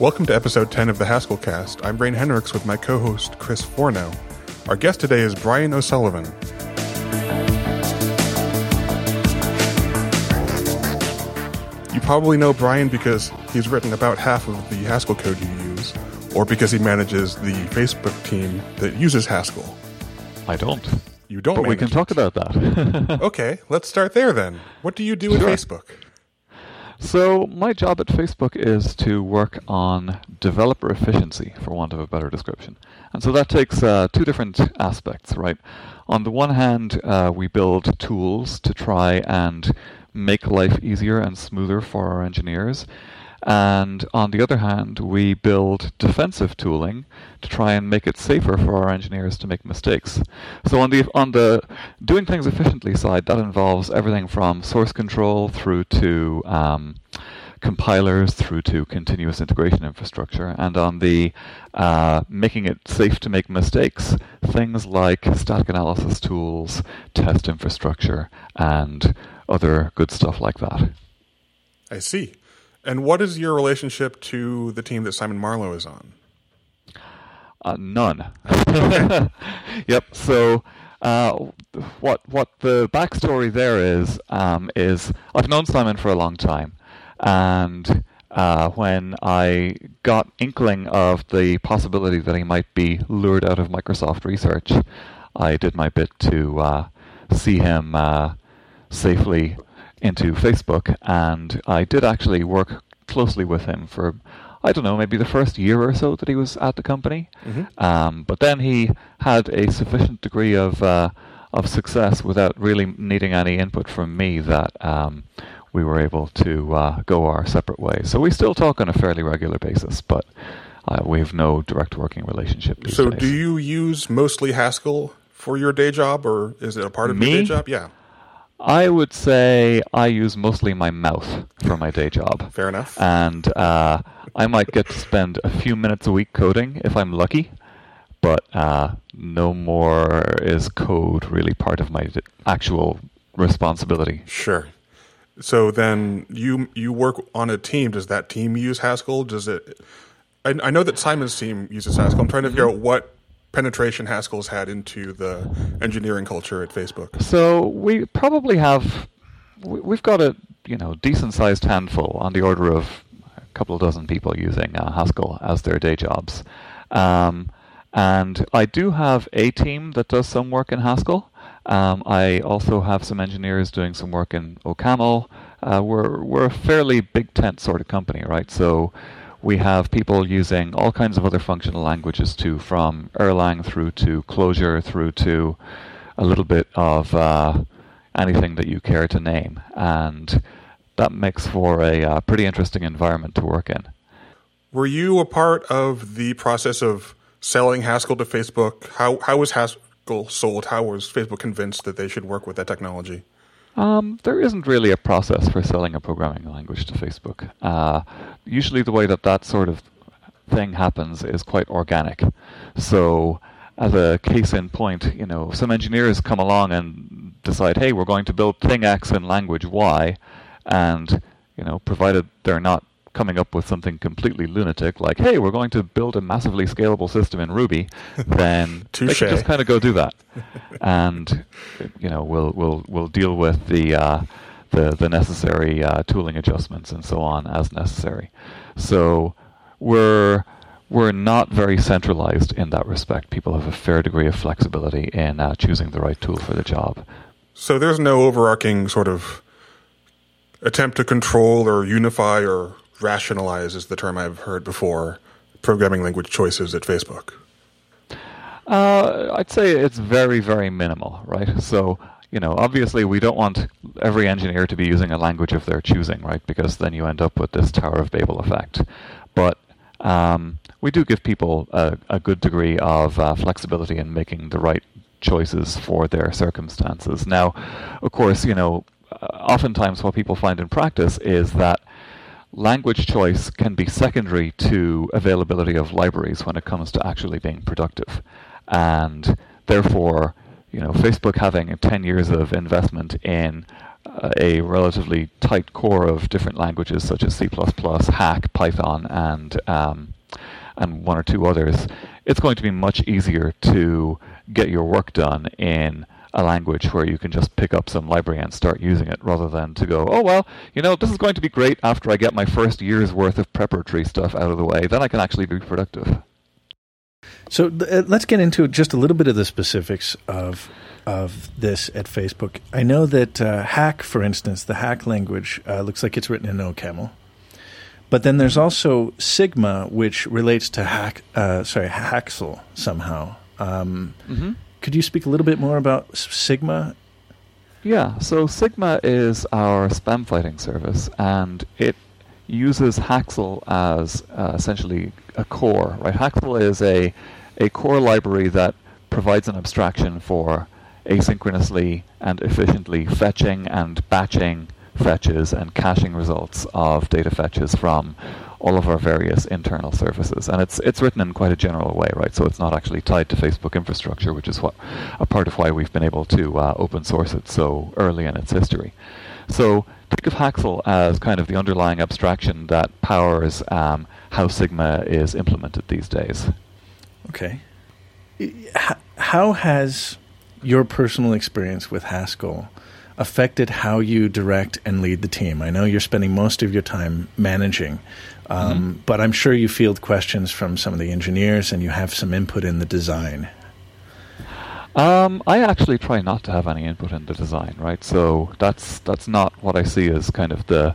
Welcome to episode 10 of the Haskell Cast. I'm Brian Hendricks with my co host, Chris Forno. Our guest today is Bryan O'Sullivan. You probably know Bryan because he's written about half of the Haskell code you use, or because he manages the Facebook team that uses Haskell. I don't. You don't. But we can manage talk about that. Okay, let's start there then. What do you do Sure. at Facebook? So, my job at Facebook is to work on developer efficiency, for want of a better description. And so that takes uh, two different aspects, right? On the one hand, uh, we build tools to try and make life easier and smoother for our engineers. And on the other hand, we build defensive tooling to try and make it safer for our engineers to make mistakes. So on the on the doing things efficiently side, that involves everything from source control through to um, compilers through to continuous integration infrastructure, and on the uh, making it safe to make mistakes, things like static analysis tools, test infrastructure, and other good stuff like that. I see. And what is your relationship to the team that Simon Marlow is on? Uh, none. yep. So, uh, what what the backstory there is um, is I've known Simon for a long time, and uh, when I got inkling of the possibility that he might be lured out of Microsoft research, I did my bit to uh, see him uh, safely into Facebook, and I did actually work closely with him for I don't know, maybe the first year or so that he was at the company. Um, but then he had a sufficient degree of uh, of success without really needing any input from me that um, we were able to uh, go our separate ways. So we still talk on a fairly regular basis, but uh, we have no direct working relationship. These So, days. do you use mostly Haskell for your day job, or is it a part of your day job? Yeah, I would say I use mostly my mouth for my day job. fair enough. and uh, I might get to spend a few minutes a week coding if I'm lucky, but uh, no more is code really part of my actual responsibility. Sure. So then you you work on a team. Does that team use Haskell? Does it? I, I know that Simon's team uses Haskell. I'm trying to figure out what penetration Haskell's had into the engineering culture at Facebook. So we probably have we- we've got a you know decent sized handful on the order of a couple of dozen people using uh, Haskell as their day jobs. Um, and I do have a team that does some work in Haskell. Um, I also have some engineers doing some work in OCaml. Uh, we're we're a fairly big tent sort of company, right? So we have people using all kinds of other functional languages too, from Erlang through to Clojure through to a little bit of uh, anything that you care to name, and that makes for a uh, pretty interesting environment to work in. Were you a part of the process of selling Haskell to Facebook? How how was Haskell sold? How was Facebook convinced that they should work with that technology? Um, there isn't really a process for selling a programming language to Facebook. Uh, usually, the way that that sort of thing happens is quite organic. So, as a case in point, you know, some engineers come along and decide, "Hey, we're going to build thing X in language Y," and you know, provided they're not coming up with something completely lunatic like, "Hey, we're going to build a massively scalable system in Ruby," then they can just kind of go do that, and you know, we'll we'll we'll deal with the uh, the the necessary uh, tooling adjustments and so on as necessary. So we're we're not very centralized in that respect. People have a fair degree of flexibility in uh, choosing the right tool for the job. So there's no overarching sort of attempt to control or unify or rationalize is the term I've heard before programming language choices at Facebook. Uh, I'd say it's very, very minimal, right? So, you know, obviously we don't want every engineer to be using a language of their choosing, right? Because then you end up with this Tower of Babel effect. But um, we do give people a, a good degree of uh, flexibility in making the right choices for their circumstances. Now, of course, you know, uh, oftentimes what people find in practice is that language choice can be secondary to availability of libraries when it comes to actually being productive. And therefore, you know, Facebook having 10 years of investment in uh, a relatively tight core of different languages such as C++, Hack, Python, and um, and one or two others, it's going to be much easier to get your work done in a language where you can just pick up some library and start using it rather than to go, oh, well, you know, this is going to be great after I get my first year's worth of preparatory stuff out of the way. Then I can actually be productive. So uh, let's get into just a little bit of the specifics of of this at Facebook. I know that uh, Hack, for instance, the Hack language uh, looks like it's written in OCaml. But then there's also Sigma, which relates to Hack, uh, sorry, Haxl somehow. Um, mm-hmm. Could you speak a little bit more about Sigma? Yeah, so Sigma is our spam fighting service, and it uses Haxl as uh, essentially a core. Right, Haxl is a a core library that provides an abstraction for asynchronously and efficiently fetching and batching fetches and caching results of data fetches from all of our various internal services. And it's it's written in quite a general way, right? So it's not actually tied to Facebook infrastructure, which is what a part of why we've been able to uh, open source it so early in its history. So think of Haxl as kind of the underlying abstraction that powers um, how Sigma is implemented these days. Okay. How has your personal experience with Haskell affected how you direct and lead the team? I know you're spending most of your time managing, um, mm-hmm. but I'm sure you field questions from some of the engineers and you have some input in the design. Um, I actually try not to have any input in the design, right? So that's that's not what I see as kind of the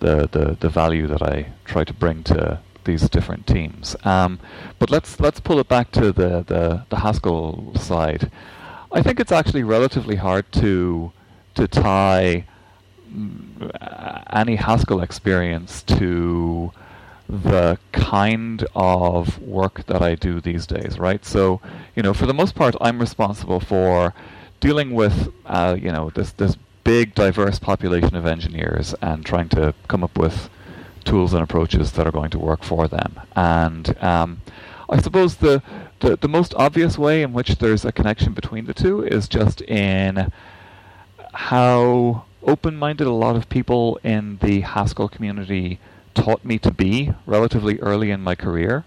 the the, the value that I try to bring to these different teams. Um, but let's let's pull it back to the, the, the Haskell side. I think it's actually relatively hard to to tie mm, any Haskell experience to the kind of work that I do these days, right? So, you know, for the most part, I'm responsible for dealing with, uh, you know, this this big diverse population of engineers and trying to come up with tools and approaches that are going to work for them. And um, I suppose the, the the most obvious way in which there's a connection between the two is just in how open-minded a lot of people in the Haskell community taught me to be relatively early in my career,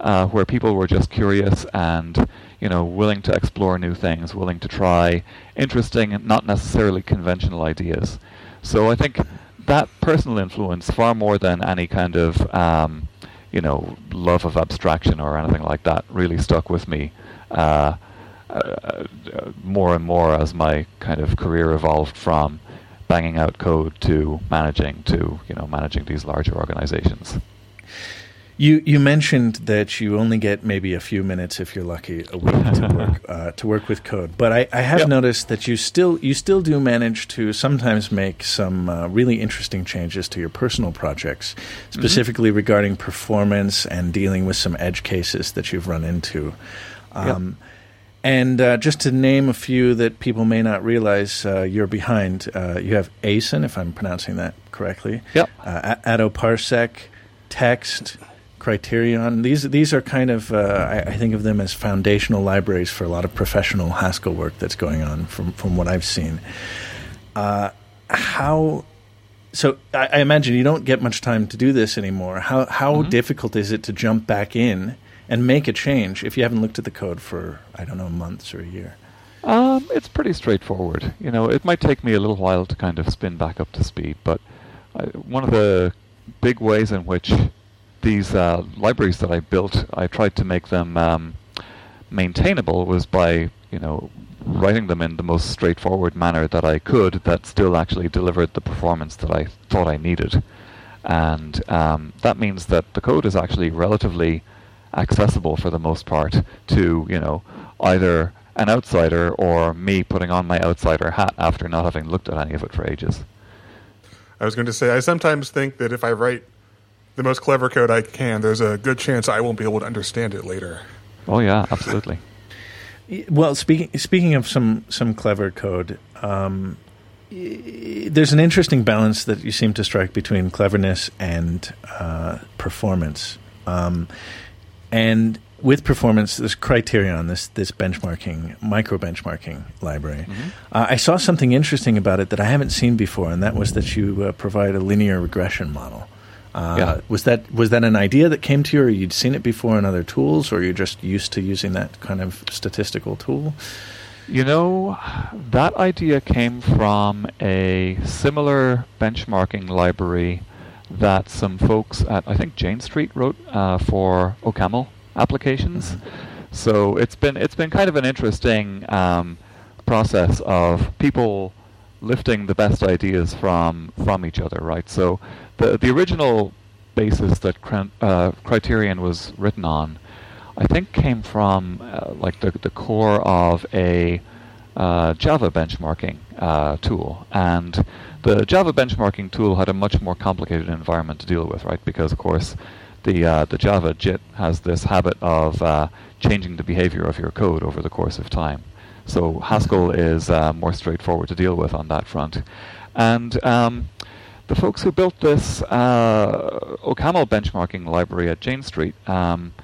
uh, where people were just curious and you know willing to explore new things, willing to try interesting, not necessarily conventional ideas. So I think that personal influence, far more than any kind of um, you know love of abstraction or anything like that, really stuck with me. Uh, uh, more and more as my kind of career evolved from banging out code to managing to you know managing these larger organizations. You you mentioned that you only get maybe a few minutes if you're lucky a week to work uh, to work with code, but I, I have yep. noticed that you still you still do manage to sometimes make some uh, really interesting changes to your personal projects, mm-hmm. specifically mm-hmm. regarding performance and dealing with some edge cases that you've run into. Um, yep. And uh, just to name a few that people may not realize uh, you're behind, uh, you have aeson, if I'm pronouncing that correctly. Yep. Uh, Attoparsec, Text, Criterion. These these are kind of uh, I, I, think of them as foundational libraries for a lot of professional Haskell work that's going on from from what I've seen. Uh, how so I, I, imagine you don't get much time to do this anymore. How how mm-hmm. difficult is it to jump back in and make a change if you haven't looked at the code for I don't know months or a year? Um, it's pretty straightforward. You know, it might take me a little while to kind of spin back up to speed, but I, one of the big ways in which these uh, libraries that I built, I tried to make them um, maintainable was by you know writing them in the most straightforward manner that I could that still actually delivered the performance that I thought I needed. And um, that means that the code is actually relatively accessible for the most part to, you know, either an outsider or me putting on my outsider hat after not having looked at any of it for ages. I was going to say, I sometimes think that if I write the most clever code I can, there's a good chance I won't be able to understand it later. Oh yeah, absolutely. well, speaking speaking of some some clever code, um, there's an interesting balance that you seem to strike between cleverness and uh, performance. Um, and with performance, this criterion, this this benchmarking, micro benchmarking library, mm-hmm. uh, I saw something interesting about it that I haven't seen before, and that was that you uh, provide a linear regression model. Uh, yeah. Was that was that an idea that came to you, or you'd seen it before in other tools, or you're just used to using that kind of statistical tool? You know, that idea came from a similar benchmarking library that some folks at I think Jane Street wrote uh, for OCaml applications. Mm-hmm. So it's been it's been kind of an interesting um, process of people lifting the best ideas from from each other, right? So the the original basis that uh, Criterion was written on, I think, came from uh, like the the core of a uh, Java benchmarking uh, tool, and the Java benchmarking tool had a much more complicated environment to deal with, right? Because of course the uh, the Java JIT has this habit of uh, changing the behavior of your code over the course of time. So Haskell is uh, more straightforward to deal with on that front. And um, the folks who built this uh, OCaml benchmarking library at Jane Street um,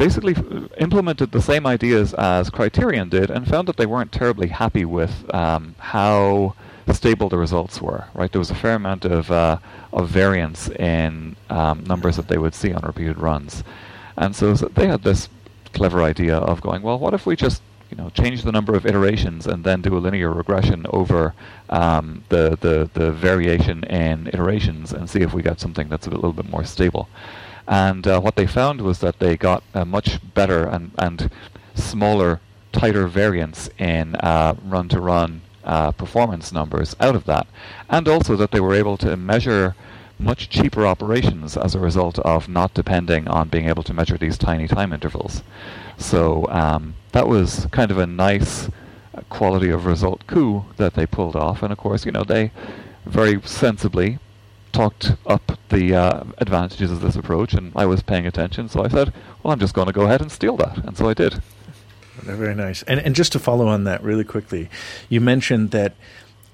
basically implemented the same ideas as Criterion did and found that they weren't terribly happy with um, how stable the results were. Right, there was a fair amount of uh, of variance in um, numbers that they would see on repeated runs, and so they had this clever idea of going, well, what if we just you know change the number of iterations and then do a linear regression over um, the, the the variation in iterations and see if we got something that's a little bit more stable. And uh, what they found was that they got a much better and and smaller, tighter variance in uh, run-to-run uh, performance numbers out of that, and also that they were able to measure much cheaper operations as a result of not depending on being able to measure these tiny time intervals. So um, that was kind of a nice quality of result coup that they pulled off, and of course, you know, they very sensibly talked up the uh, advantages of this approach, and I was paying attention, so I said, "Well, I'm just going to go ahead and steal that," and so I did. Very nice. And and just to follow on that really quickly, you mentioned that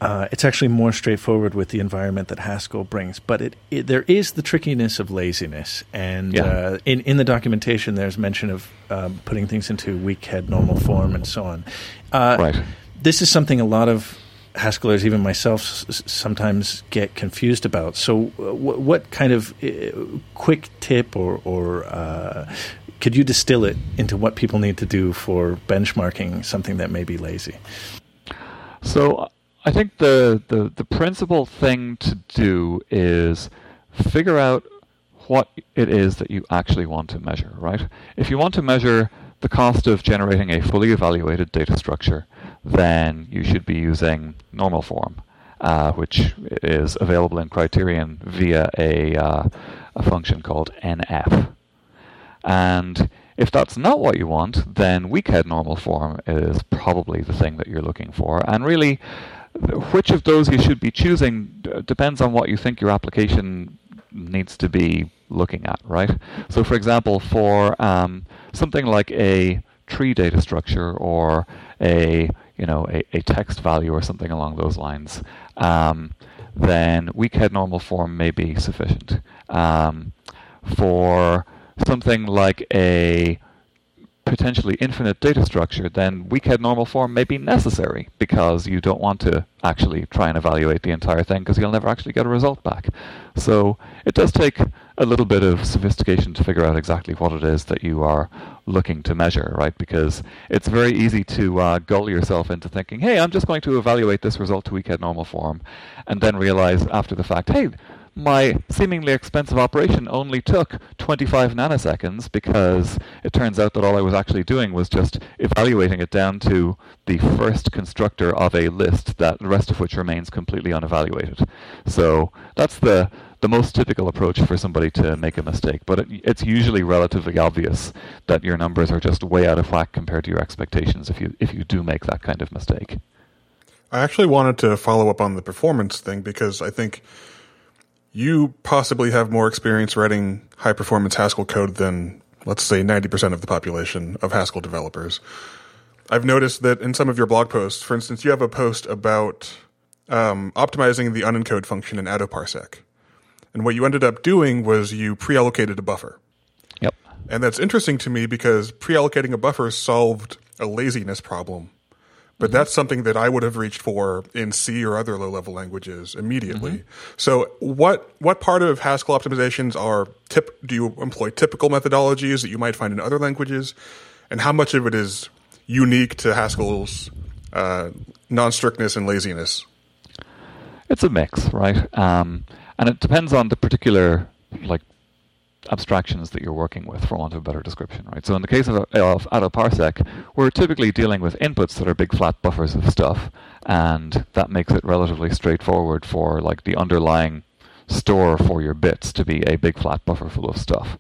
uh, it's actually more straightforward with the environment that Haskell brings, but it, it there is the trickiness of laziness. And yeah. uh, in in the documentation, there's mention of um, putting things into weak head normal form and so on. Uh, right. This is something a lot of Haskellers, even myself, sometimes get confused about. So, w- what kind of uh, quick tip or, or uh, could you distill it into what people need to do for benchmarking something that may be lazy? So I think the, the, the principal thing to do is figure out what it is that you actually want to measure, right? If you want to measure the cost of generating a fully evaluated data structure, then you should be using normal form, uh, which is available in Criterion via a, uh, a function called nf. And if that's not what you want, then weak head normal form is probably the thing that you're looking for. And really, which of those you should be choosing depends on what you think your application needs to be looking at, right? So, for example, for um, something like a tree data structure or a you know a, a text value or something along those lines, um, then weak head normal form may be sufficient. Um, for something like a potentially infinite data structure, then weak head normal form may be necessary because you don't want to actually try and evaluate the entire thing because you'll never actually get a result back. So it does take a little bit of sophistication to figure out exactly what it is that you are looking to measure, right? Because it's very easy to uh, gull yourself into thinking, hey, I'm just going to evaluate this result to weak head normal form, and then realize after the fact, hey, my seemingly expensive operation only took 25 nanoseconds because it turns out that all I was actually doing was just evaluating it down to the first constructor of a list that the rest of which remains completely unevaluated. So that's the the most typical approach for somebody to make a mistake, but it, it's usually relatively obvious that your numbers are just way out of whack compared to your expectations if you if you do make that kind of mistake. I actually wanted to follow up on the performance thing because I think you possibly have more experience writing high performance Haskell code than, let's say, 90% of the population of Haskell developers. I've noticed that in some of your blog posts, for instance, you have a post about um, optimizing the unencode function in Attoparsec. And what you ended up doing was you pre allocated a buffer. Yep. And that's interesting to me because pre-allocating a buffer solved a laziness problem. But that's something that I would have reached for in C or other low-level languages immediately. So, what what part of Haskell optimizations are tip? Do you employ typical methodologies that you might find in other languages, and how much of it is unique to Haskell's uh, non-strictness and laziness? It's a mix, right? Um, and it depends on the particular like abstractions that you're working with, for want of a better description, right? So in the case of, of AttoParsec, we're typically dealing with inputs that are big flat buffers of stuff, and that makes it relatively straightforward for like the underlying store for your bits to be a big flat buffer full of stuff.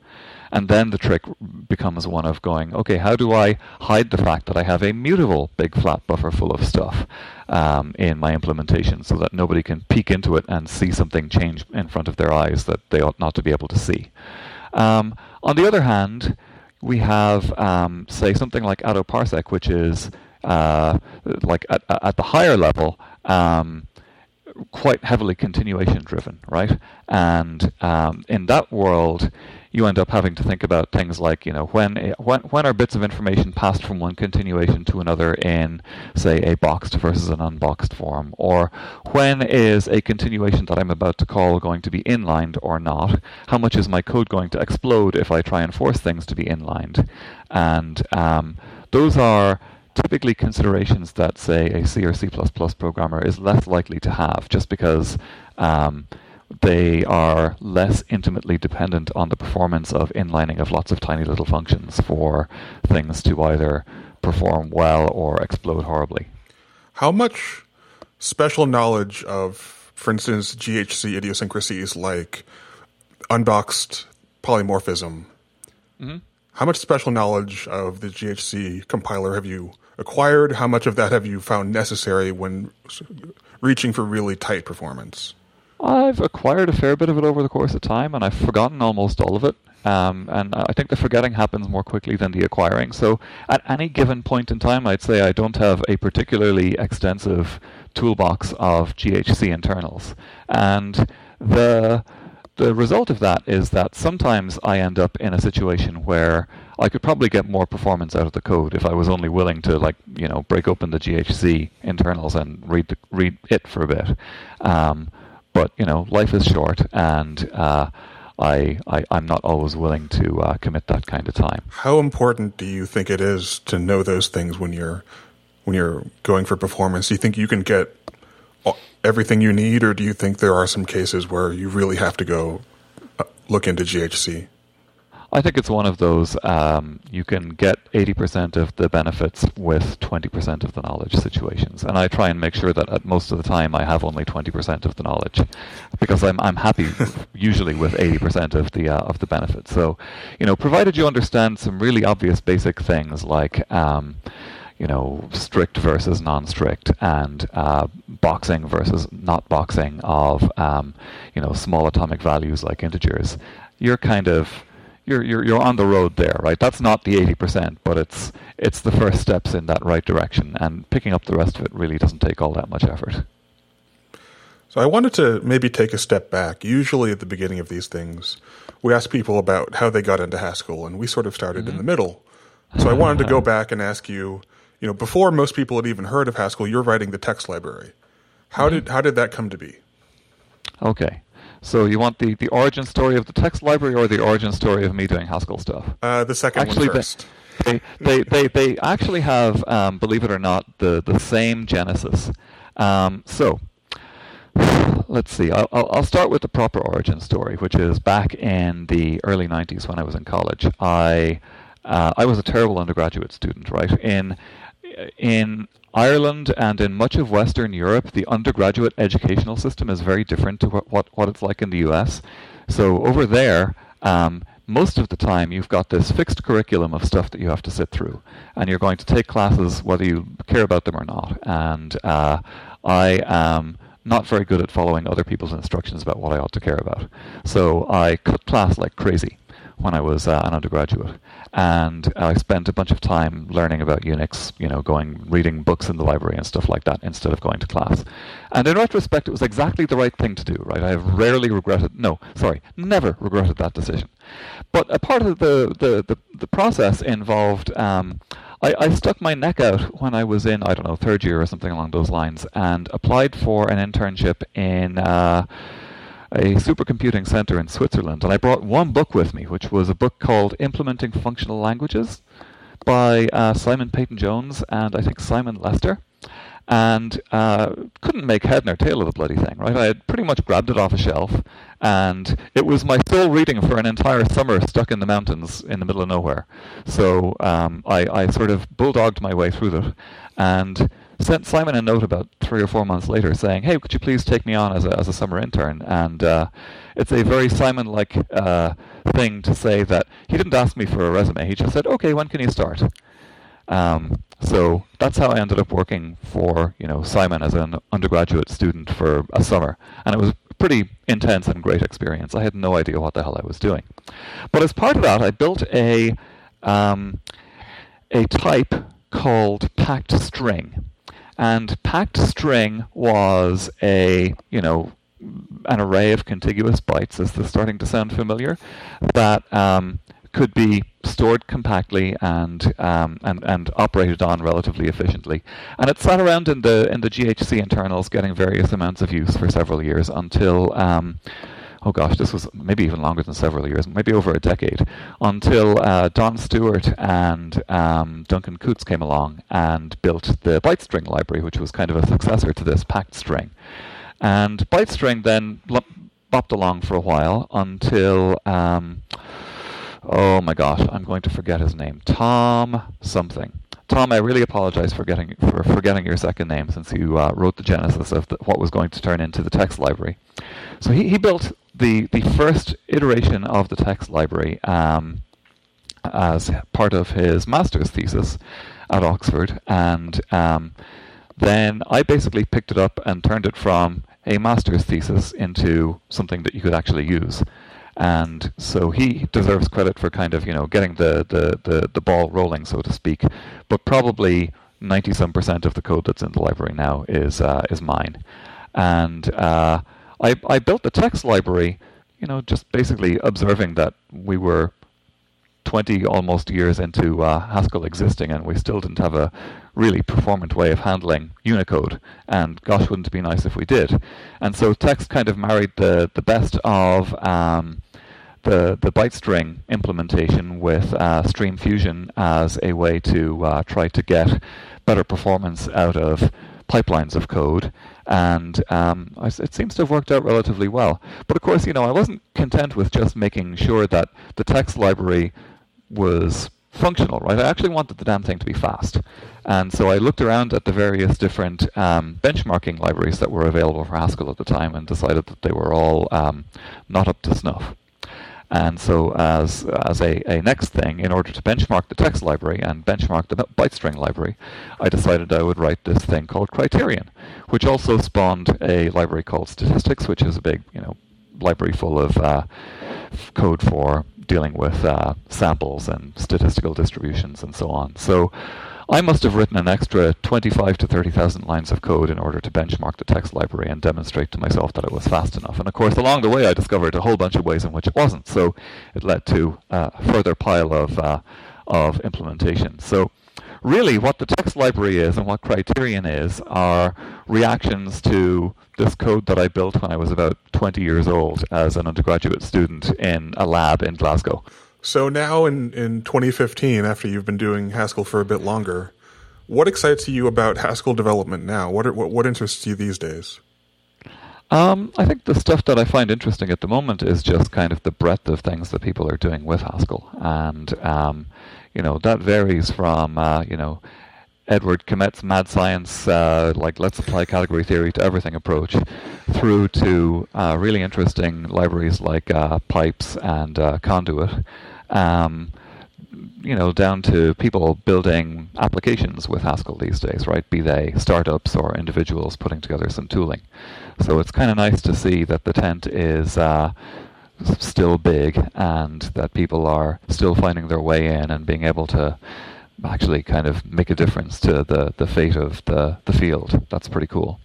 And then the trick becomes one of going, okay, how do I hide the fact that I have a mutable big flat buffer full of stuff um, in my implementation so that nobody can peek into it and see something change in front of their eyes that they ought not to be able to see? Um, on the other hand, we have, um, say, something like AttoParsec, which is uh, like at, at, the higher level, um, quite heavily continuation driven, right? And um, in that world, you end up having to think about things like, you know, when when when are bits of information passed from one continuation to another in, say, a boxed versus an unboxed form, or when is a continuation that I'm about to call going to be inlined or not? How much is my code going to explode if I try and force things to be inlined? And um, those are typically considerations that, say, a C or C++ programmer is less likely to have, just because um, they are less intimately dependent on the performance of inlining of lots of tiny little functions for things to either perform well or explode horribly. How much special knowledge of, for instance, GHC idiosyncrasies like unboxed polymorphism? Mm-hmm. How much special knowledge of the GHC compiler have you acquired? How much of that have you found necessary when reaching for really tight performance? I've acquired a fair bit of it over the course of time, and I've forgotten almost all of it. Um, and I think the forgetting happens more quickly than the acquiring. So at any given point in time, I'd say I don't have a particularly extensive toolbox of GHC internals. And the the result of that is that sometimes I end up in a situation where I could probably get more performance out of the code if I was only willing to like you know break open the GHC internals and read the, read it for a bit. Um, but you know, life is short, and uh, I, I am not always willing to uh, commit that kind of time. How important do you think it is to know those things when you're when you're going for performance? Do you think you can get everything you need, or do you think there are some cases where you really have to go uh, look into GHC? I think it's one of those um, you can get 80% of the benefits with 20% of the knowledge situations. And I try and make sure that at most of the time I have only 20% of the knowledge because I'm, I'm happy usually with 80% of the, uh, of the benefits. So, you know, provided you understand some really obvious basic things like, um, you know, strict versus non-strict, and uh, boxing versus not boxing of, um, you know, small atomic values like integers. You're kind of you're you're you're on the road there, right? That's not the eighty percent, but it's it's the first steps in that right direction, and picking up the rest of it really doesn't take all that much effort. So I wanted to maybe take a step back. Usually at the beginning of these things, we ask people about how they got into Haskell, and we sort of started mm-hmm. in the middle. So I wanted to go back and ask you, you know, before most people had even heard of Haskell, you're writing the text library. How mm-hmm. did how did that come to be? Okay. So you want the, the origin story of the text library or the origin story of me doing Haskell stuff? Uh, the second actually, one first. They, they, they, they, actually have, um, believe it or not, the, the same genesis. Um, so let's see. I'll, I'll start with the proper origin story, which is back in the early 90s when I was in college. I uh, I was a terrible undergraduate student, right? In in Ireland and in much of Western Europe, the undergraduate educational system is very different to what, what, what it's like in the US. So over there, um, most of the time you've got this fixed curriculum of stuff that you have to sit through, and you're going to take classes whether you care about them or not. And uh, I am not very good at following other people's instructions about what I ought to care about. So I cut class like crazy when I was uh, an undergraduate, and I spent a bunch of time learning about Unix, you know, going reading books in the library and stuff like that instead of going to class. And in retrospect, it was exactly the right thing to do. Right, I have rarely regretted. No, sorry, never regretted that decision. But a part of the the the, the process involved. Um, I, I, stuck my neck out when I was in, I don't know, third year or something along those lines, and applied for an internship in uh, a supercomputing center in Switzerland. And I brought one book with me, which was a book called Implementing Functional Languages by uh, Simon Peyton Jones and I think Simon Lester and uh, couldn't make head nor tail of the bloody thing, right? I had pretty much grabbed it off a shelf, and it was my sole reading for an entire summer stuck in the mountains in the middle of nowhere. So um, I, I sort of bulldogged my way through it, and sent Simon a note about three or four months later saying, "Hey, could you please take me on as a as a summer intern?" And uh, it's a very Simon-like uh, thing to say that he didn't ask me for a resume. He just said, "Okay, when can you start?" Um, so that's how I ended up working for you know Simon as an undergraduate student for a summer, and it was a pretty intense and great experience. I had no idea what the hell I was doing, but as part of that, I built a um, a type called packed string, and packed string was a you know an array of contiguous bytes. Is this starting to sound familiar? That um, could be stored compactly and um, and and operated on relatively efficiently. And it sat around in the in the GHC internals, getting various amounts of use for several years until. Um, oh gosh, this was maybe even longer than several years, maybe over a decade, until uh, Don Stewart and um, Duncan Coutts came along and built the byte string library, which was kind of a successor to this packed string. And byte string then bopped along for a while until. Um, oh my gosh, I'm going to forget his name. Tom something. Tom, I really apologize for getting for forgetting your second name since you uh, wrote the genesis of the, what was going to turn into the text library. So he, he built the the first iteration of the text library um, as part of his master's thesis at Oxford, and um, then I basically picked it up and turned it from a master's thesis into something that you could actually use and so he deserves credit for kind of you know getting the the the, the ball rolling, so to speak. But probably ninety some percent of the code that's in the library now is uh, is mine, and uh, I I built the text library, you know, just basically observing that we were 20 almost years into uh, Haskell existing, and we still didn't have a really performant way of handling Unicode. And gosh, wouldn't it be nice if we did? And so text kind of married the the best of um, the the byte string implementation with uh, Stream Fusion as a way to uh, try to get better performance out of pipelines of code, and um, it seems to have worked out relatively well. But of course, you know, I wasn't content with just making sure that the text library was functional, right? I actually wanted the damn thing to be fast. And so I looked around at the various different um, benchmarking libraries that were available for Haskell at the time and decided that they were all um, not up to snuff. And so, as as a, a next thing, in order to benchmark the text library and benchmark the byte string library, I decided I would write this thing called Criterion, which also spawned a library called Statistics, which is a big you know library full of uh, code for dealing with uh, samples and statistical distributions and so on. So I must have written an extra 25 to 30,000 lines of code in order to benchmark the text library and demonstrate to myself that it was fast enough. And of course, along the way, I discovered a whole bunch of ways in which it wasn't. So it led to a further pile of, uh, of implementation. So really, what the text library is and what Criterion is are reactions to this code that I built when I was about 20 years old as an undergraduate student in a lab in Glasgow. So now in, in 2015, after you've been doing Haskell for a bit longer, what excites you about Haskell development now? What, what, what interests you these days? Um, I think the stuff that I find interesting at the moment is just kind of the breadth of things that people are doing with Haskell, and um, you know that varies from uh, you know Edward Kmett's mad science, uh, like let's apply category theory to everything approach, through to uh, really interesting libraries like uh, Pipes and uh, Conduit, um, you know, down to people building applications with Haskell these days, right? Be they startups or individuals putting together some tooling. So it's kind of nice to see that the tent is uh, still big and that people are still finding their way in and being able to actually kind of make a difference to the, the fate of the, the field. That's pretty cool.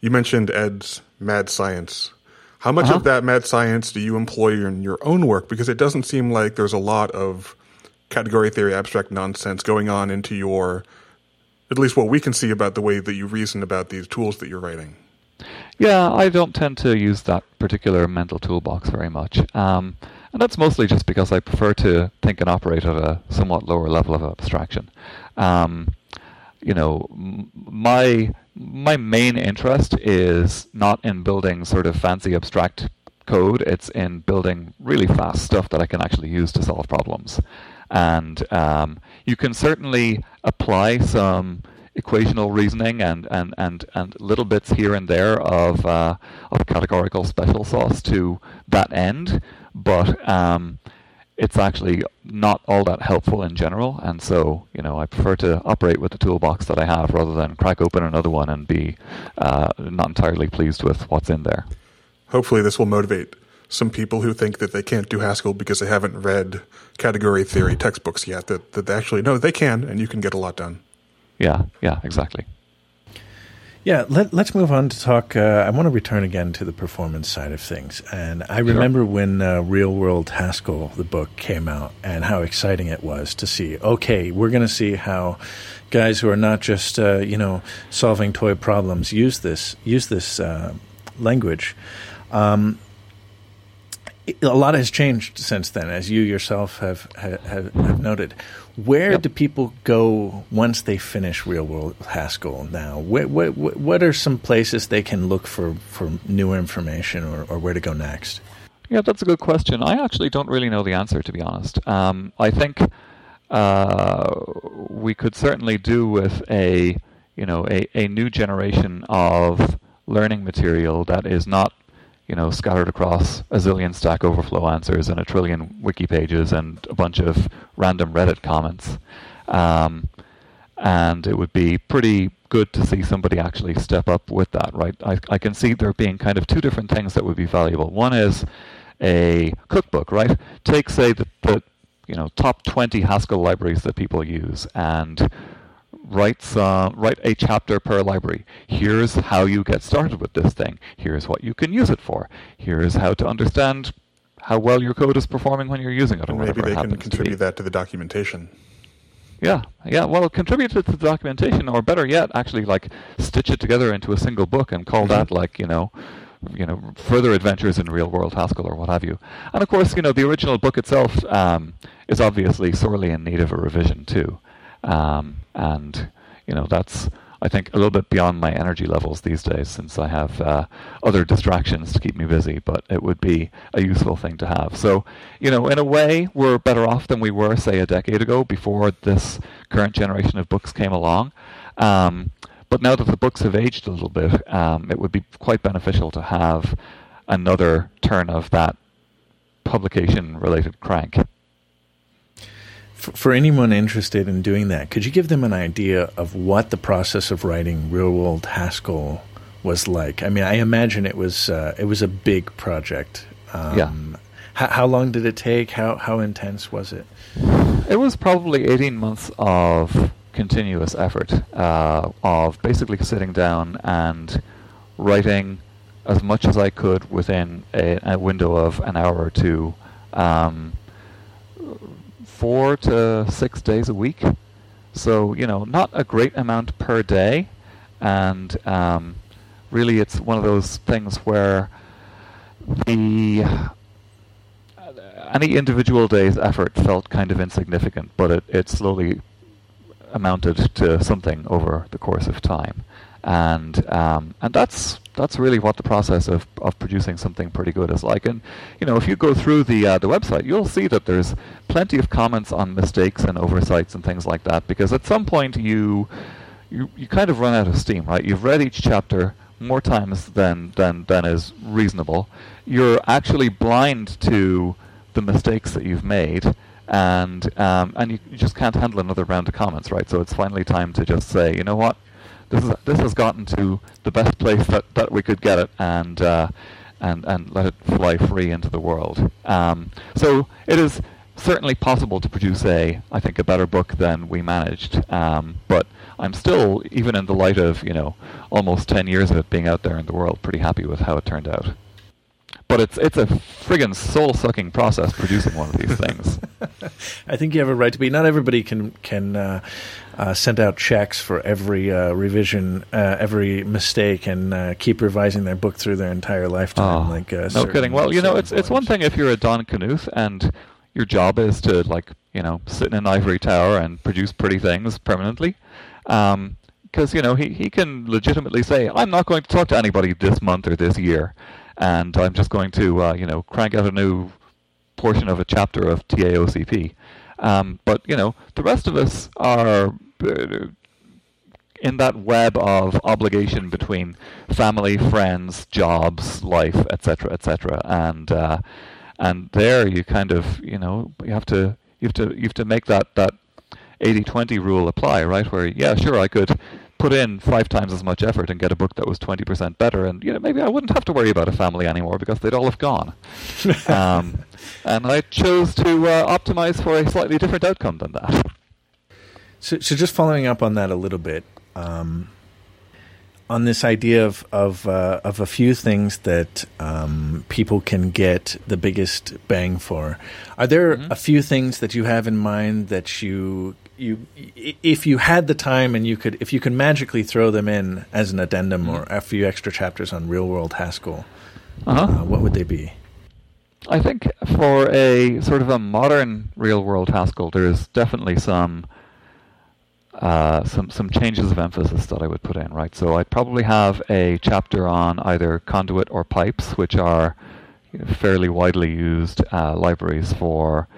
You mentioned Ed's mad science. How much Uh-huh. of that mad science do you employ in your own work? Because it doesn't seem like there's a lot of category theory abstract nonsense going on into your, at least what we can see about the way that you reason about these tools that you're writing. Yeah, I don't tend to use that particular mental toolbox very much. Um, and that's mostly just because I prefer to think and operate at a somewhat lower level of abstraction. Um, you know, m- my my main interest is not in building sort of fancy abstract code. It's in building really fast stuff that I can actually use to solve problems. And um, you can certainly apply some equational reasoning and, and, and, and little bits here and there of, uh, of categorical special sauce to that end, but um, it's actually not all that helpful in general. And so, you know, I prefer to operate with the toolbox that I have rather than crack open another one and be uh, not entirely pleased with what's in there. Hopefully, this will motivate some people who think that they can't do Haskell because they haven't read category theory textbooks yet. That that they actually no, they can, and you can get a lot done. Yeah, yeah, exactly. Yeah, let, us move on to talk. Uh, I want to return again to the performance side of things. And I remember when uh, Real World Haskell, the book, came out, and how exciting it was to see. Okay, we're going to see how guys who are not just uh, you know solving toy problems use this use this uh, language. Um, a lot has changed since then, as you yourself have have, have noted. Where yep. do people go once they finish Real World Haskell now? What, what, what are some places they can look for, for new information or, or where to go next? Yeah, that's a good question. I actually don't really know the answer, to be honest. Um, I think uh, we could certainly do with a, you know, a, a new generation of learning material that is not you know, scattered across a zillion Stack Overflow answers and a trillion wiki pages and a bunch of random Reddit comments. Um, and it would be pretty good to see somebody actually step up with that, right? I, I can see there being kind of two different things that would be valuable. One is a cookbook, right? Take, say, the, the you know top 20 Haskell libraries that people use and write some, write a chapter per library. Here's how you get started with this thing. Here's what you can use it for. Here's how to understand how well your code is performing when you're using it. Or maybe they can contribute be. that to the documentation. Yeah, yeah. Well, contribute it to the documentation, or better yet, actually like stitch it together into a single book and call that like you know, you know, further adventures in real world Haskell or what have you. And of course, you know, the original book itself um, is obviously sorely in need of a revision too. Um, and you know that's I think a little bit beyond my energy levels these days since I have uh, other distractions to keep me busy. But it would be a useful thing to have. So you know, in a way, we're better off than we were, say, a decade ago before this current generation of books came along. Um, but now that the books have aged a little bit, um, it would be quite beneficial to have another turn of that publication-related crank for anyone interested in doing that, could you give them an idea of what the process of writing real world Haskell was like? I mean, I imagine it was uh, it was a big project. Um, yeah. How, how, long did it take? How how intense was it? It was probably eighteen months of continuous effort uh, of basically sitting down and writing as much as I could within a, a window of an hour or two. Um, four to six days a week. So, you know, not a great amount per day. And um, really, it's one of those things where the any individual day's effort felt kind of insignificant, but it, it slowly amounted to something over the course of time. And um, and that's that's really what the process of, of producing something pretty good is like. And you know, if you go through the uh, the website, you'll see that there's plenty of comments on mistakes and oversights and things like that. Because at some point you you you kind of run out of steam, right? You've read each chapter more times than than than is reasonable. You're actually blind to the mistakes that you've made. And um, and you, you just can't handle another round of comments, right? So it's finally time to just say, you know what, this is this has gotten to the best place that, that we could get it, and uh, and, and let it fly free into the world. Um, so it is certainly possible to produce a, I think, a better book than we managed. Um, but I'm still, even in the light of you know almost ten years of it being out there in the world, pretty happy with how it turned out. But it's it's a friggin' soul sucking process producing one of these things. I think you have a right to be. Not everybody can can uh, uh, send out checks for every uh, revision, uh, every mistake, and uh, keep revising their book through their entire lifetime. Oh, like uh, no kidding. Well, you know, it's it's one thing if you're a Don Knuth and your job is to like you know sit in an ivory tower and produce pretty things permanently. Um, because you know he, he can legitimately say I'm not going to talk to anybody this month or this year, and I'm just going to uh, you know crank out a new portion of a chapter of TAOCP. Um, but you know the rest of us are uh, in that web of obligation between family, friends, jobs, life, etc., etc., and uh, and there you kind of you know you have to you have to you have to make that that 80-20 rule apply, right? Where yeah, sure, I could put in five times as much effort and get a book that was 20% better, and you know maybe I wouldn't have to worry about a family anymore because they'd all have gone. um, and I chose to uh, optimize for a slightly different outcome than that. So, so just following up on that a little bit. Um, on this idea of of, uh, of a few things that um, people can get the biggest bang for. Are there mm-hmm. a few things that you have in mind that you you if you had the time and you could if you could magically throw them in as an addendum mm-hmm. or a few extra chapters on real world Haskell, uh-huh. uh, what would they be? I think for a sort of a modern real world Haskell, there is definitely some uh, some some changes of emphasis that I would put in, right? So I'd probably have a chapter on either conduit or pipes, which are fairly widely used uh, libraries for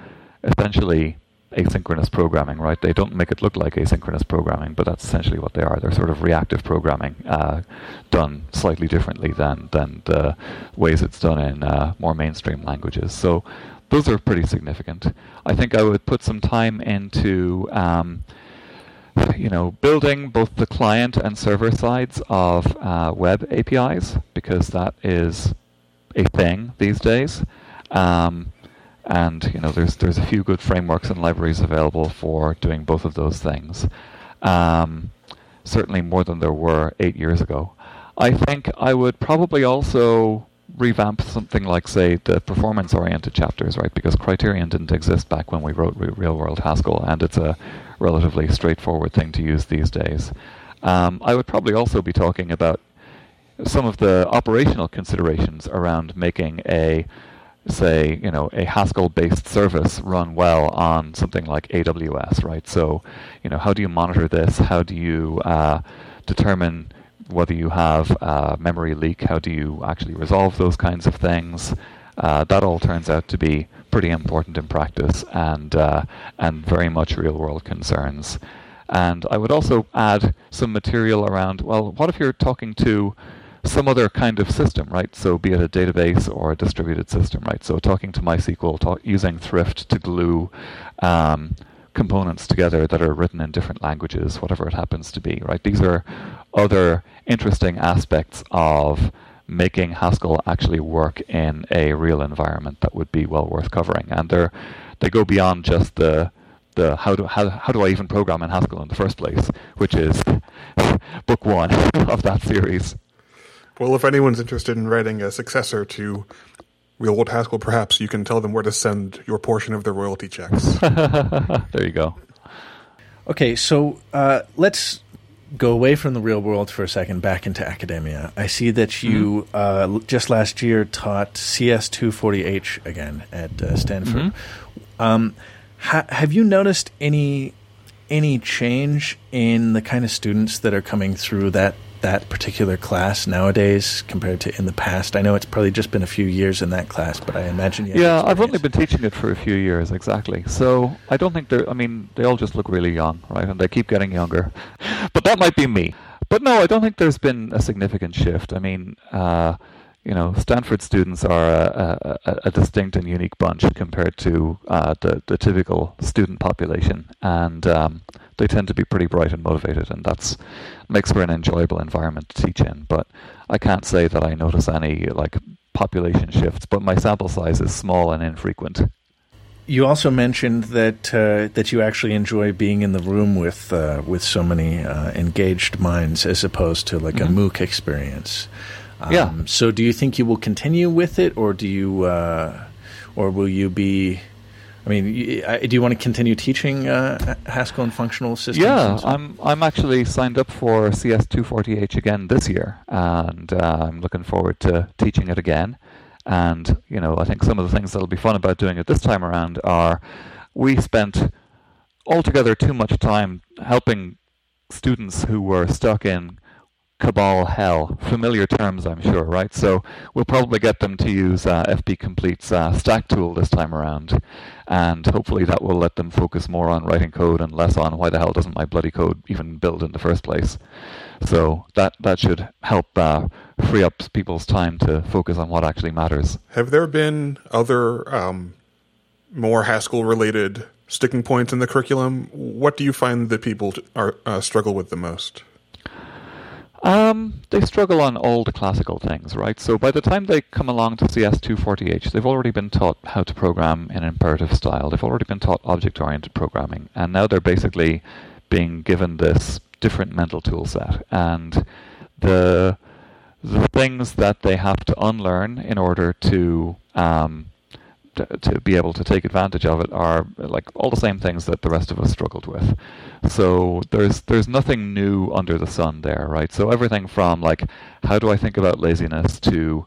essentially asynchronous programming, right? They don't make it look like asynchronous programming, but that's essentially what they are. They're sort of reactive programming uh, done slightly differently than than the ways it's done in uh, more mainstream languages. So those are pretty significant. I think I would put some time into um, you know, building both the client and server sides of uh, web APIs because that is a thing these days. Um, and you know, there's there's a few good frameworks and libraries available for doing both of those things. Um, certainly more than there were eight years ago. I think I would probably also revamp something like, say, the performance-oriented chapters, right? Because Criterion didn't exist back when we wrote Real World Haskell, and it's a relatively straightforward thing to use these days. Um, I would probably also be talking about some of the operational considerations around making a say, you know, a Haskell-based service run well on something like AWS, right? So, you know, how do you monitor this? How do you uh, determine whether you have a memory leak? How do you actually resolve those kinds of things? Uh, that all turns out to be pretty important in practice and uh, and very much real world concerns. And I would also add some material around well, what if you're talking to some other kind of system, right? So be it a database or a distributed system, right? So talking to MySQL, talk, using Thrift to glue um, components together that are written in different languages, whatever it happens to be, right? These are other interesting aspects of making Haskell actually work in a real environment that would be well worth covering. And they're they go beyond just the the how do how, how do I even program in Haskell in the first place, which is book one of that series. Well, if anyone's interested in writing a successor to Real World Haskell, perhaps you can tell them where to send your portion of their royalty checks. there you go. Okay, so uh, let's go away from the real world for a second, back into academia. I see that you mm-hmm. uh, just last year taught CS240H again at uh, Stanford. Mm-hmm. Um, ha- have you noticed any any change in the kind of students that are coming through that that particular class nowadays compared to in the past? I know it's probably just been a few years in that class, but I imagine you. Yeah, I've only been teaching it for a few years exactly, so I don't think they're. I mean, they all just look really young, right? And they keep getting younger, but that might be me. But no, I don't think there's been a significant shift. I mean. Uh, you know, Stanford students are a, a, a, distinct and unique bunch compared to uh, the, the typical student population, and um, they tend to be pretty bright and motivated, and that's makes for an enjoyable environment to teach in. But I can't say that I notice any like population shifts, but my sample size is small and infrequent. You also mentioned that uh, that you actually enjoy being in the room with uh, with so many uh, engaged minds, as opposed to like mm-hmm. a MOOC experience. Um, yeah. So, do you think you will continue with it, or do you, uh, or will you be? I mean, do you want to continue teaching uh, Haskell and functional systems? Yeah, I'm I'm actually signed up for CS240H again this year, and uh, I'm looking forward to teaching it again. And, you know, I think some of the things that'll be fun about doing it this time around are we spent altogether too much time helping students who were stuck in Cabal hell. Familiar terms, I'm sure, right? So we'll probably get them to use uh, FP Complete's uh, stack tool this time around, and hopefully that will let them focus more on writing code and less on why the hell doesn't my bloody code even build in the first place. So that that should help uh, free up people's time to focus on what actually matters. Have there been other um, more Haskell related sticking points in the curriculum? What do you find that people are uh, struggle with the most? Um, they struggle on all the classical things, right? So by the time they come along to CS240H, they've already been taught how to program in imperative style. They've already been taught object-oriented programming, and now they're basically being given this different mental tool set. And the the things that they have to unlearn in order to um, to, to, be able to take advantage of it are like all the same things that the rest of us struggled with. So there's there's nothing new under the sun there, right? So everything from like how do I think about laziness to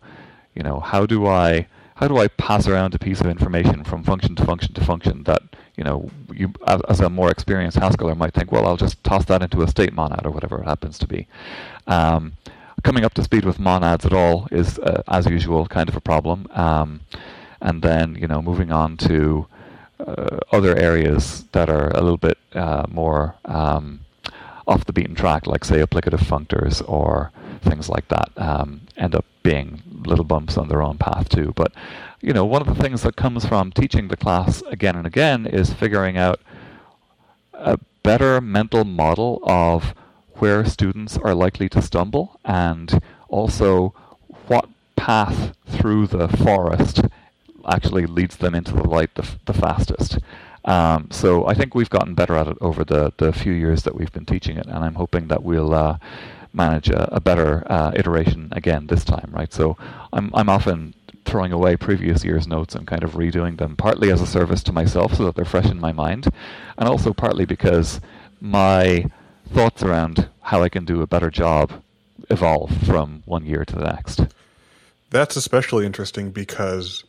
you know how do I how do I pass around a piece of information from function to function to function that you know you as a more experienced Haskeller might think, well, I'll just toss that into a state monad or whatever it happens to be. Um, coming up to speed with monads at all is, uh, as usual, kind of a problem. Um, and then you know moving on to uh, other areas that are a little bit uh, more um, off the beaten track, like say applicative functors or things like that, um, end up being little bumps on their own path too. But you know, one of the things that comes from teaching the class again and again is figuring out a better mental model of where students are likely to stumble and also what path through the forest actually leads them into the light the, the fastest. Um, so I think we've gotten better at it over the, the few years that we've been teaching it, and I'm hoping that we'll uh, manage a, a better uh, iteration again this time, right? So I'm I'm often throwing away previous year's notes and kind of redoing them, partly as a service to myself so that they're fresh in my mind, and also partly because my thoughts around how I can do a better job evolve from one year to the next. That's especially interesting because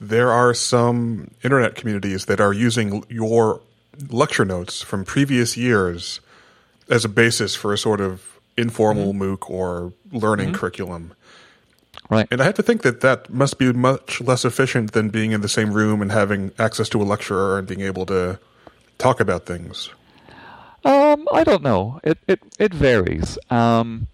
there are some internet communities that are using your lecture notes from previous years as a basis for a sort of informal mm-hmm. MOOC or learning mm-hmm. curriculum. Right. And I have to think that that must be much less efficient than being in the same room and having access to a lecturer and being able to talk about things. Um, I don't know. It it it varies. Um,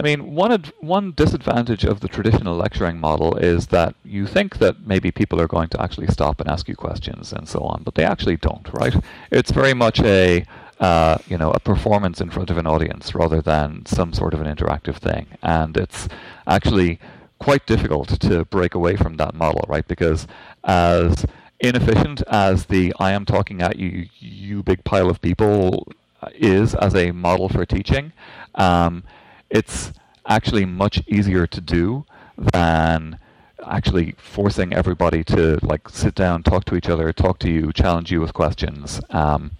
I mean, one ad- one disadvantage of the traditional lecturing model is that you think that maybe people are going to actually stop and ask you questions and so on, but they actually don't, right? It's very much a uh, you know a performance in front of an audience rather than some sort of an interactive thing, and it's actually quite difficult to break away from that model, right? Because as inefficient as the I am talking at you, you big pile of people is as a model for teaching. Um, it's actually much easier to do than actually forcing everybody to like sit down, talk to each other, talk to you, challenge you with questions, um,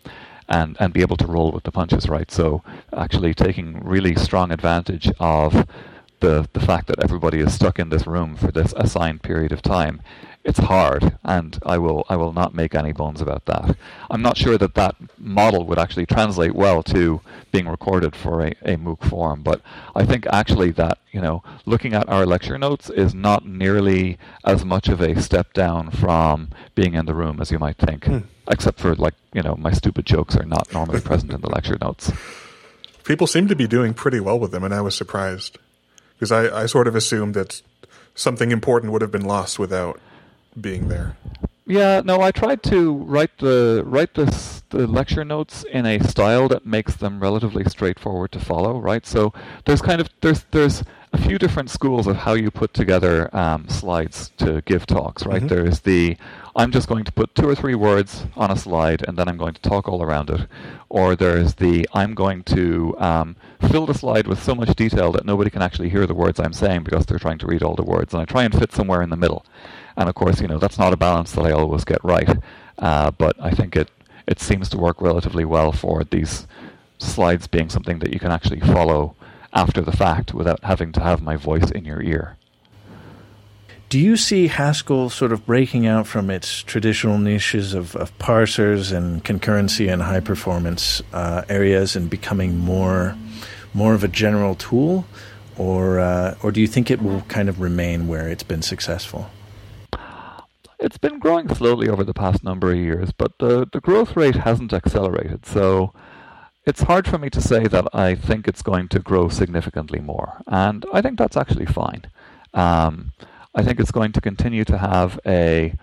and and be able to roll with the punches, right? So actually taking really strong advantage of the the fact that everybody is stuck in this room for this assigned period of time it's hard, and I will I will not make any bones about that. I'm not sure that that model would actually translate well to being recorded for a, a MOOC form, but I think actually that you know looking at our lecture notes is not nearly as much of a step down from being in the room as you might think, hmm. except for like you know my stupid jokes are not normally present in the lecture notes. People seem to be doing pretty well with them, and I was surprised because I, I sort of assumed that something important would have been lost without being there. Yeah, no, I tried to write the write this the lecture notes in a style that makes them relatively straightforward to follow, right? So there's kind of there's there's a few different schools of how you put together um, slides to give talks, right? Mm-hmm. There's the I'm just going to put two or three words on a slide and then I'm going to talk all around it, or there's the I'm going to um, fill the slide with so much detail that nobody can actually hear the words I'm saying because they're trying to read all the words, and I try and fit somewhere in the middle. And of course, you know that's not a balance that I always get right, uh, but I think it it seems to work relatively well for these slides being something that you can actually follow after the fact without having to have my voice in your ear. Do you see Haskell sort of breaking out from its traditional niches of, of parsers and concurrency and high performance uh, areas and becoming more more of a general tool, or uh, or do you think it will kind of remain where it's been successful? It's been growing slowly over the past number of years, but the, the growth rate hasn't accelerated. So it's hard for me to say that I think it's going to grow significantly more. And I think that's actually fine. Um, I think it's going to continue to have a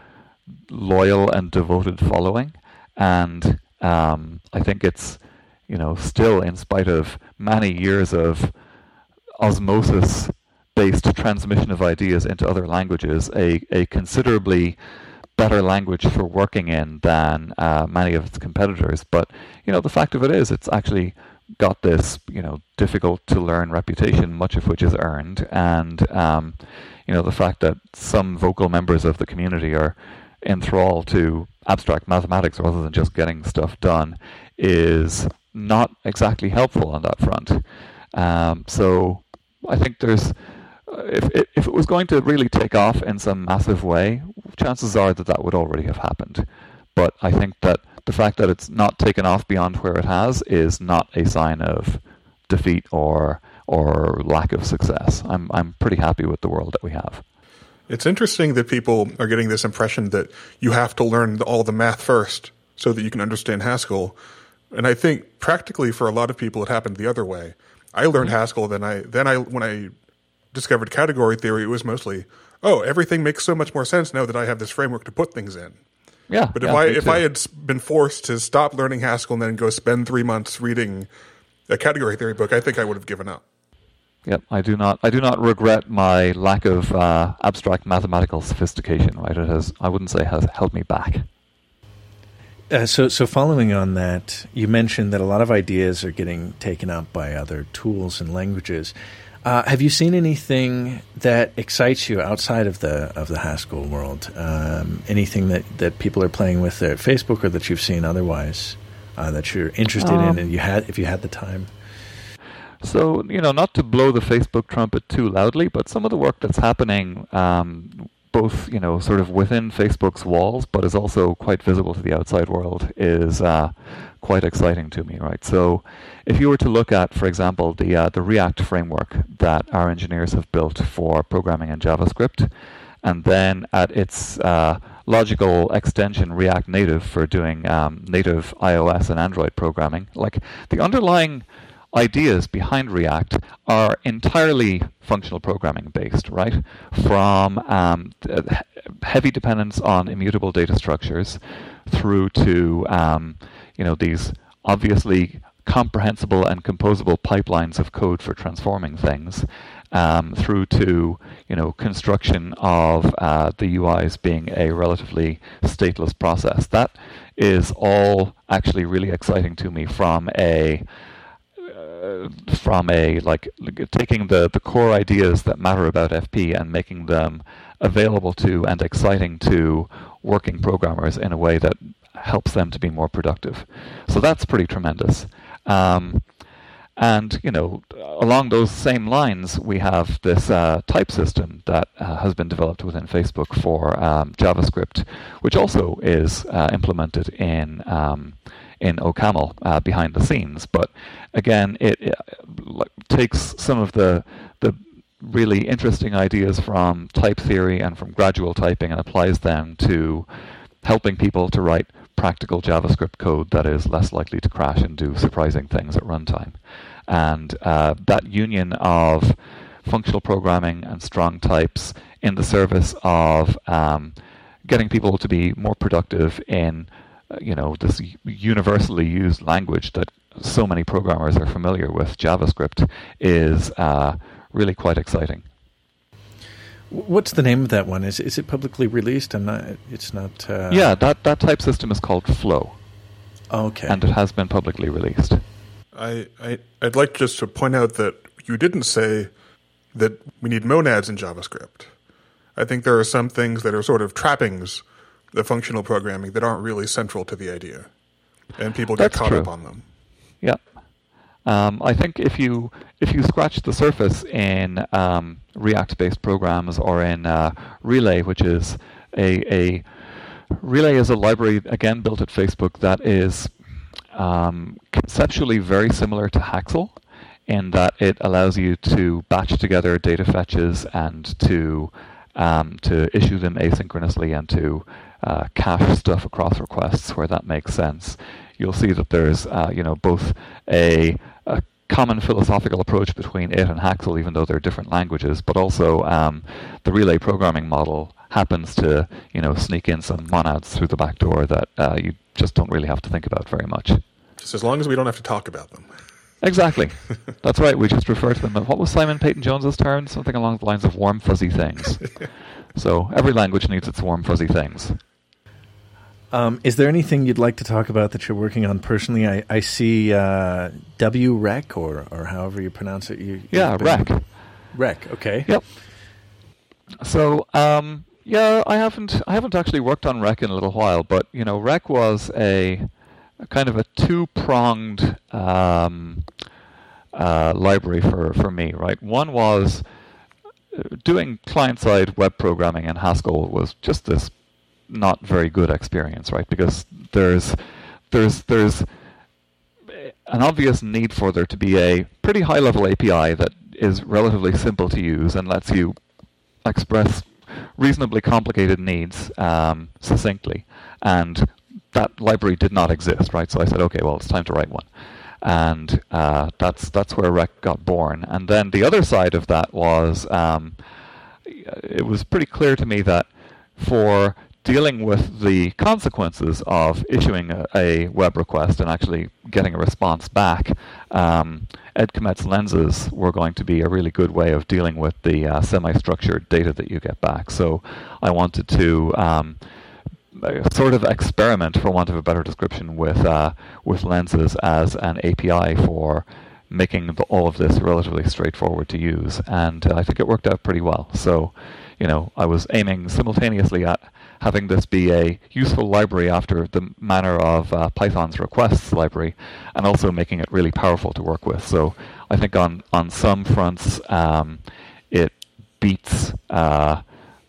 loyal and devoted following. And um, I think it's, you know, still, in spite of many years of osmosis based transmission of ideas into other languages a, a considerably better language for working in than uh, many of its competitors. But you know, the fact of it is, it's actually got this you know difficult to learn reputation, much of which is earned, and um, you know the fact that some vocal members of the community are enthralled to abstract mathematics rather than just getting stuff done is not exactly helpful on that front. Um, so I think there's if, if it was going to really take off in some massive way, chances are that that would already have happened. But I think that the fact that it's not taken off beyond where it has is not a sign of defeat or or lack of success. I'm I'm pretty happy with the world that we have. It's interesting that people are getting this impression that you have to learn all the math first so that you can understand Haskell. And I think practically for a lot of people it happened the other way. I learned mm-hmm. Haskell then I then I when I discovered category theory, it was mostly, oh, everything makes so much more sense now that I have this framework to put things in. Yeah. But if yeah, I if I had been forced to stop learning Haskell and then go spend three months reading a category theory book, I think I would have given up. Yep, I do not. I do not regret my lack of uh, abstract mathematical sophistication. Right, it has. I wouldn't say has held me back. Uh, so, so following on that, you mentioned that a lot of ideas are getting taken up by other tools and languages. Uh, have you seen anything that excites you outside of the of the Haskell world? Um, anything that, that people are playing with at Facebook or that you've seen otherwise uh, that you're interested um, in, and you had if you had the time? So you know, not to blow the Facebook trumpet too loudly, but some of the work that's happening, um, both you know, sort of within Facebook's walls, but is also quite visible to the outside world, is uh, quite exciting to me, right? So, if you were to look at, for example, the uh, the React framework that our engineers have built for programming in JavaScript, and then at its uh, logical extension, React Native for doing um, native iOS and Android programming, like the underlying ideas behind React are entirely functional programming based, right? From um, heavy dependence on immutable data structures through to um, you know these obviously comprehensible and composable pipelines of code for transforming things, um, through to you know construction of uh, the UIs being a relatively stateless process. That is all actually really exciting to me from a uh, from a like taking the the core ideas that matter about FP and making them available to and exciting to working programmers in a way that helps them to be more productive. So that's pretty tremendous. Um, and you know, along those same lines, we have this uh, type system that uh, has been developed within Facebook for um, JavaScript, which also is uh, implemented in um, in OCaml uh, behind the scenes. But again, it, it takes some of the the really interesting ideas from type theory and from gradual typing and applies them to helping people to write practical JavaScript code that is less likely to crash and do surprising things at runtime. And uh, that union of functional programming and strong types in the service of um, getting people to be more productive in you know this universally used language that so many programmers are familiar with, JavaScript, is uh, really quite exciting. What's the name of that one? Is is it publicly released? I'm not. It's not. Uh... Yeah, that that type system is called Flow. Okay. And it has been publicly released. I, I I'd like just to point out that you didn't say that we need monads in JavaScript. I think there are some things that are sort of trappings of functional programming that aren't really central to the idea, and people get That's caught true. up on them. Yeah. Um, I think if you if you scratch the surface in um, React-based programs or in uh, Relay, which is a, a Relay is a library again built at Facebook that is um, conceptually very similar to Haxl in that it allows you to batch together data fetches and to um, to issue them asynchronously and to uh, cache stuff across requests where that makes sense. You'll see that there's uh, you know both a, a, common philosophical approach between it and Haxl, even though they're different languages, but also um, the relay programming model happens to you know sneak in some monads through the back door that uh, you just don't really have to think about very much. Just as long as we don't have to talk about them. Exactly. That's right. We just refer to them. What was Simon Peyton Jones's term? Something along the lines of warm fuzzy things. so every language needs its warm fuzzy things. Um, is there anything you'd like to talk about that you're working on personally? I, I see uh, wreq or or however you pronounce it. You, yeah, wreq. wreq. Okay. Yep. So um, yeah, I haven't I haven't actually worked on wreq in a little while, but you know, wreq was a kind of a two-pronged um, uh, library for, for me, right? One was uh, doing client-side web programming in Haskell was just this not very good experience, right? Because there's there's there's an obvious need for there to be a pretty high-level API that is relatively simple to use and lets you express reasonably complicated needs um, succinctly, and that library did not exist, right? So I said, okay, well, it's time to write one, and uh, that's that's where wreq got born. And then the other side of that was um, it was pretty clear to me that for dealing with the consequences of issuing a, a web request and actually getting a response back, um, Ed Kmett's lenses were going to be a really good way of dealing with the uh, semi-structured data that you get back. So I wanted to um, sort of experiment, for want of a better description, with uh, with lenses as an API for making the, all of this relatively straightforward to use, and uh, I think it worked out pretty well. So, you know, I was aiming simultaneously at having this be a useful library after the manner of uh, Python's requests library, and also making it really powerful to work with. So, I think on on some fronts, um, it beats uh,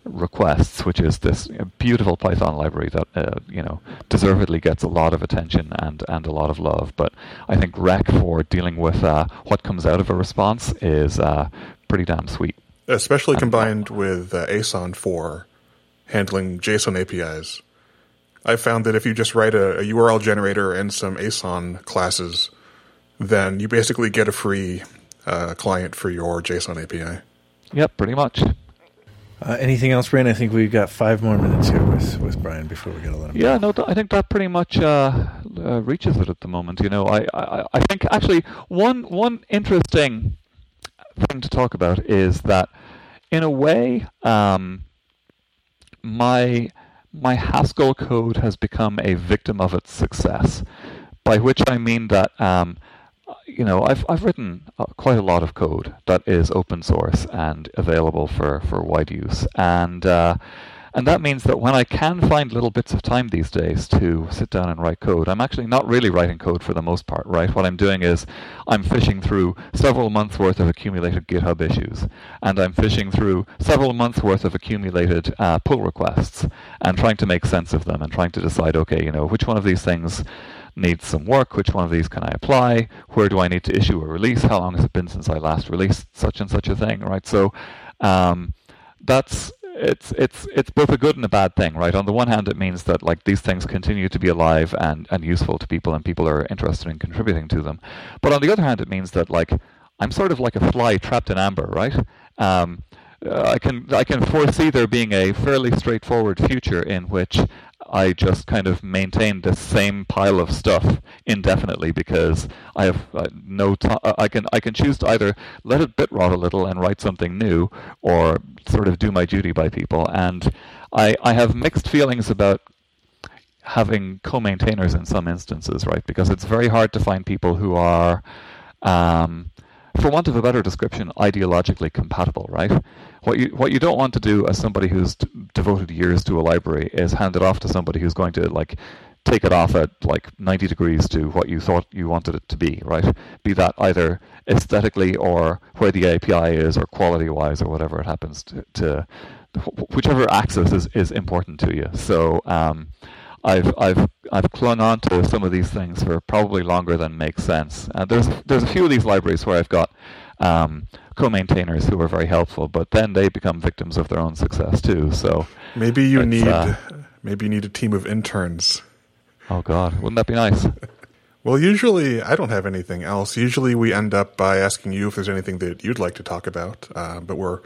requests, which is this beautiful Python library that uh, you know deservedly gets a lot of attention and and a lot of love. But I think wreq for dealing with uh, what comes out of a response is uh, pretty damn sweet. Especially and, combined with uh, aeson for handling JSON APIs. I found that if you just write a, a URL generator and some aeson classes, then you basically get a free uh, client for your JSON API. Yep, pretty much. Uh, anything else, Bryan? I think we've got five more minutes here with, with Bryan before we get a let him. Yeah, no, I think that pretty much uh, uh, reaches it at the moment. You know, I, I, I think actually one one interesting thing to talk about is that, in a way, um, my my Haskell code has become a victim of its success. By which I mean that um, you know, I've I've written uh, quite a lot of code that is open source and available for, for wide use, and uh, and that means that when I can find little bits of time these days to sit down and write code, I'm actually not really writing code for the most part, right? What I'm doing is I'm fishing through several months worth of accumulated GitHub issues, and I'm fishing through several months worth of accumulated uh, pull requests, and trying to make sense of them and trying to decide, okay, you know, which one of these things needs some work. Which one of these can I apply? Where do I need to issue a release? How long has it been since I last released such and such a thing? Right. So um, that's it's it's it's both a good and a bad thing, right? On the one hand, it means that like these things continue to be alive and and useful to people, and people are interested in contributing to them. But on the other hand, it means that like I'm sort of like a fly trapped in amber, right? Um, I can I can foresee there being a fairly straightforward future in which I just kind of maintain the same pile of stuff indefinitely because I have uh, no time. I can I can choose to either let it bit rot a little and write something new, or sort of do my duty by people. And I I have mixed feelings about having co-maintainers in some instances, right? Because it's very hard to find people who are um, for want of a better description, ideologically compatible, right? What you what you don't want to do as somebody who's d- devoted years to a library is hand it off to somebody who's going to like take it off at like 90 degrees to what you thought you wanted it to be, right? Be that either aesthetically or where the API is or quality wise or whatever it happens to, to whichever axis is, is important to you. So um, I've I've I've clung on to some of these things for probably longer than makes sense. Uh, there's there's a few of these libraries where I've got um, co-maintainers who are very helpful, but then they become victims of their own success too. So maybe you need uh, maybe you need a team of interns. Oh God, wouldn't that be nice? well, usually I don't have anything else. Usually we end up by asking you if there's anything that you'd like to talk about, uh, but we're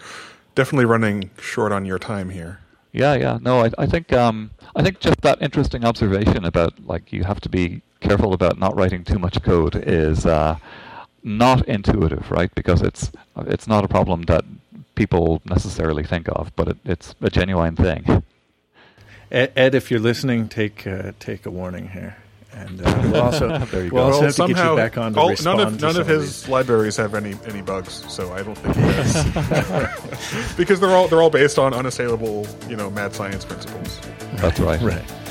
definitely running short on your time here. Yeah, yeah. No, I, I think um, I think just that interesting observation about like you have to be careful about not writing too much code is uh, not intuitive, right? Because it's it's not a problem that people necessarily think of, but it, it's a genuine thing. Ed, Ed, if you're listening, take uh, take a warning here. And uh, we'll also, we'll go. also well, have to get you back on to all, respond None of, none of his libraries have any, any bugs, so I don't think he does. because they're all they're all based on unassailable, you know, mad science principles. That's right. Right.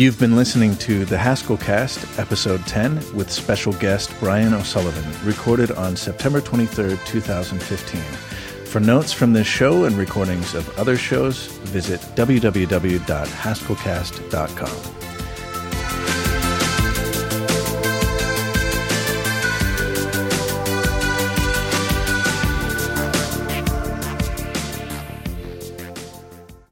You've been listening to the Haskell Cast, episode 10, with special guest Bryan O'Sullivan, recorded on September 23rd, 2015. For notes from this show and recordings of other shows, visit www.haskellcast.com.